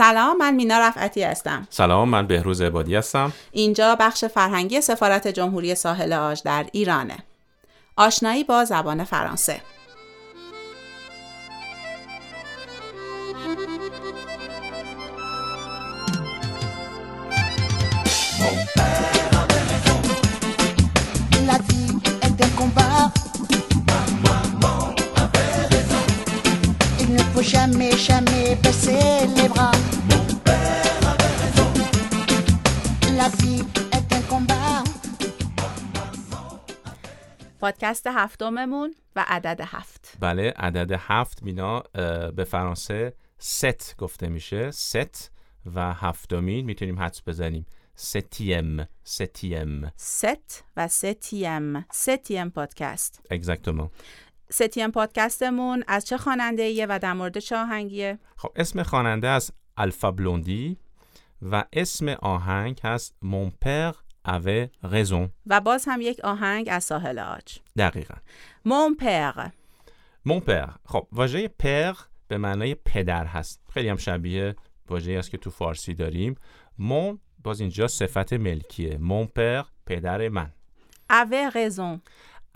سلام من مینا رفعتی هستم. سلام من بهروز عبادی هستم. اینجا بخش فرهنگی سفارت جمهوری ساحل آج در ایرانه. آشنایی با زبان فرانسه. Faut jamais, jamais baisser les bras. La vie est un combat. پادکست هفتممون و عدد هفت. بله عدد هفت مینا به فرانسه sept گفته میشه. sept و هفتمین می‌تونیم حدس بزنیم. septième septième. sept و septième. septième podcast exactement ستیم پادکستمون از چه خاننده ایه و در مورد چه آهنگیه؟ خب اسم خواننده از الفا بلوندی و اسم آهنگ هست père avait raison. و باز هم یک آهنگ از ساحل آج. دقیقا. مون پر Mon père. خب واژه پر به معنای پدر هست. خیلی هم شبیه واژه‌ای است که تو فارسی داریم. مون باز اینجا صفت ملکیه. Père پدر من. اوه رزون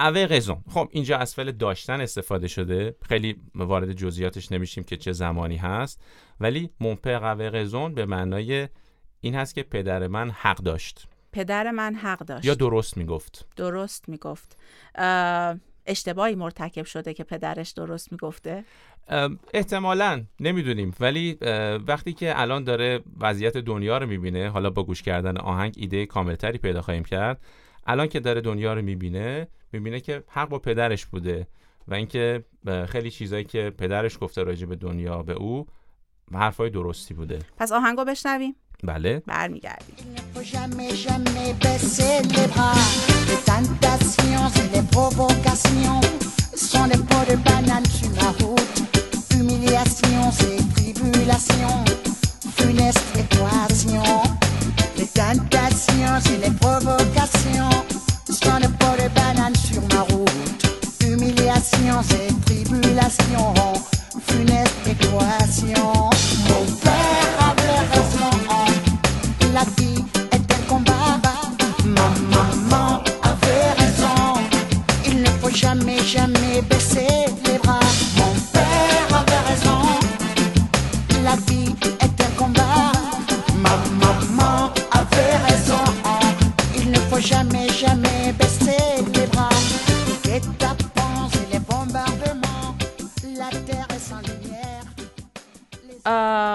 اوه رزون خب اینجا از فعل داشتن استفاده شده. خیلی وارد جزئیاتش نمیشیم که چه زمانی هست. ولی مونپر اوه رزون به معنای این هست که پدر من حق داشت. پدر من حق داشت. یا درست می‌گفت. درست می‌گفت. اه، اشتباهی مرتکب شده که پدرش درست می‌گفته؟ احتمالا. نمی‌دونیم. ولی وقتی که الان داره وضعیت دنیا رو می‌بینه حالا با گوش کردن آهنگ ایده کاملتری پیدا خواهیم کرد. الان که داره دنیا رو می‌بینه می‌بینه که حق با پدرش بوده و اینکه خیلی چیزایی که پدرش گفته راجع به دنیا به او حرفای درستی بوده. پس آهنگو بشنویم. بله. برمیگردیم.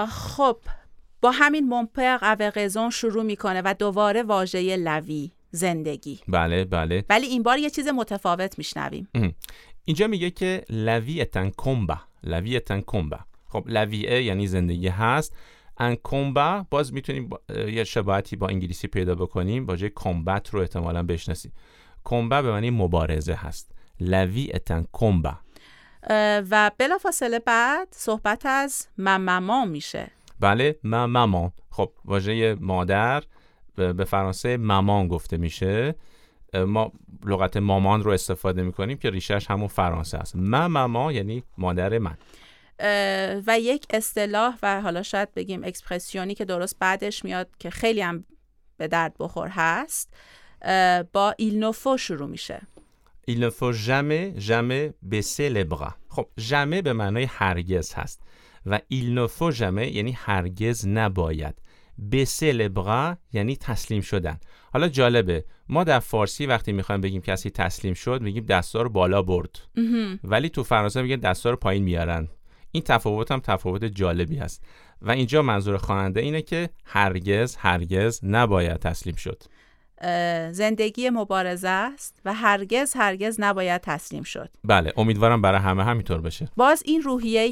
خب با همین مونپر اوه رزون شروع می‌کنه و دوباره واژه لوی زندگی. بله بله. ولی این بار یه چیز متفاوت میشنویم. اینجا میگه که لوی اتن کمبا لوی اتن کمبا خب لویه یعنی زندگی هست. ان کمبا باز می‌تونیم با- یه شباهتی با انگلیسی پیدا بکنیم. واژه کمبت رو احتمالا بشناسیم کمبا به معنی مبارزه هست. لوی اه، و بلافاصله بعد صحبت از ممما میشه. بله من مامان خب واژه مادر به فرانسه مامان گفته میشه. ما لغت مامان رو استفاده می‌کنیم که ریشش همون فرانسه است. من مامان یعنی مادر من. و یک اصطلاح و حالا شاید بگیم اکسپرسیونی که درست بعدش میاد که خیلی هم به درد بخور هست با ایلنوفو شروع میشه. Il ne faut jamais, jamais baisser les bras. خب jamais به معنای هرگز هست و il ne faut jamais یعنی هرگز نباید. baisser les bras یعنی تسلیم شدن. حالا جالبه ما در فارسی وقتی می‌خوایم بگیم کسی تسلیم شد میگیم دستا رو بالا برد. ولی تو فرانسه میگن دستا رو پایین میارن. این تفاوت هم تفاوت جالبی هست و اینجا منظور خواننده اینه که هرگز هرگز نباید تسلیم شد. زندگی مبارزه است و هرگز هرگز نباید تسلیم شد. بله امیدوارم برای همه همینطور بشه. باز این روحیه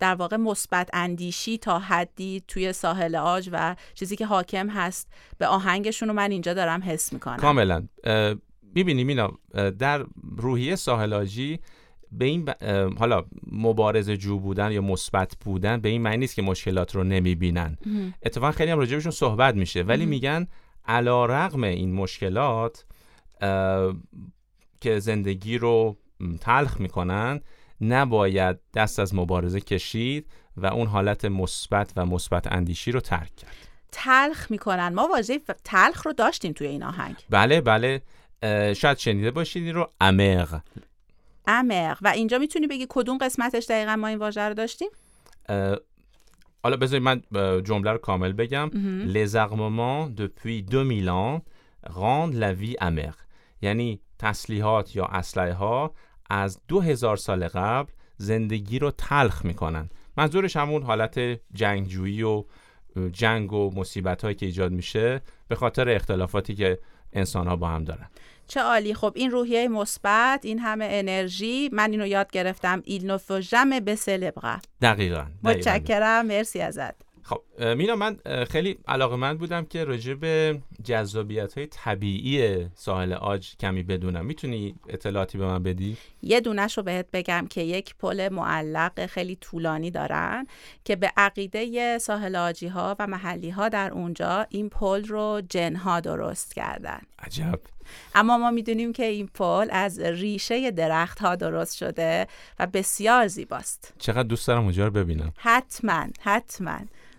در واقع مثبت اندیشی تا حدی توی ساحل آج و چیزی که حاکم هست به آهنگشون رو من اینجا دارم حس می‌کنم. کاملا. می‌بینیم اینا در روحیه ساحلاجی به این ب- حالا مبارزه جو بودن یا مثبت بودن به این معنی نیست که مشکلات رو نمی‌بینن. اتفاقا خیلی هم راجبشون صحبت میشه ولی میگن علا رغم این مشکلات که زندگی رو تلخ می‌کنن نباید دست از مبارزه کشید و اون حالت مثبت و مثبت اندیشی رو ترک کرد. تلخ می‌کنن. ما واژه تلخ رو داشتیم توی این آهنگ. بله بله. شاید شنیده باشید این رو. امر امق و اینجا می‌تونی بگی کدوم قسمتش دقیقا ما این واژه رو داشتیم؟ حالا بذارید من جمله رو کامل بگم. Les armements depuis 2000 ans rendent la vie amère. یعنی تسلیحات یا اسلحه ها از 2000 سال قبل زندگی رو تلخ می‌کنن. منظورش همون حالت جنگجویی و جنگ و مصیبت هایی که ایجاد میشه به خاطر اختلافاتی که انسان ها با هم دارن. چه عالی. خب این روحیه مثبت این همه انرژی. من اینو یاد گرفتم. ایل نو ژم به سلبره دقیقا, دقیقاً. متشکرم. مرسی ازت. خب مینا من خیلی علاقه بودم که راجع به جذابیت های طبیعی ساحل آج کمی بدونم. می‌تونی اطلاعاتی به من بدی؟ یه دونش رو بهت بگم که یک پل معلق خیلی طولانی دارن که به عقیده ساحل آجی ها و محلی ها در اونجا این پل رو جنها درست کردن. عجب. اما ما می‌دونیم که این پل از ریشه درخت ها درست شده و بسیار زیباست. چقدر دوست دارم اونجا رو ببینم. حتما حتما.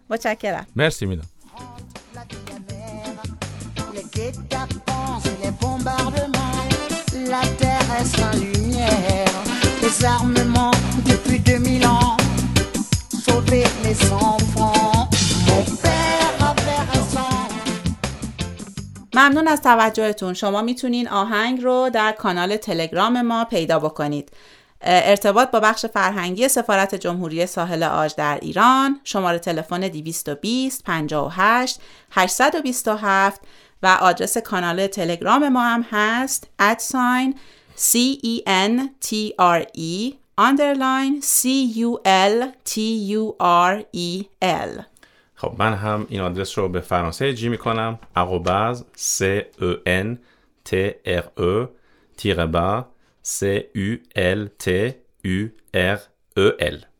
متشکرم. مرسی مینا lumière. Les armements depuis 2000 ممنون از توجهتون. شما می‌تونین آهنگ رو در کانال تلگرام ما پیدا بکنید. ارتباط با بخش فرهنگی سفارت جمهوری ساحل آج در ایران. شماره تلفن 220 58 827 و آدرس کانال تلگرام ما هم هست. ادساین C E N T R E underline E خب من هم این آدرس رو به فرانسه جی می‌کنم اقوباز C E N T R E تیره با C U L T U R E L.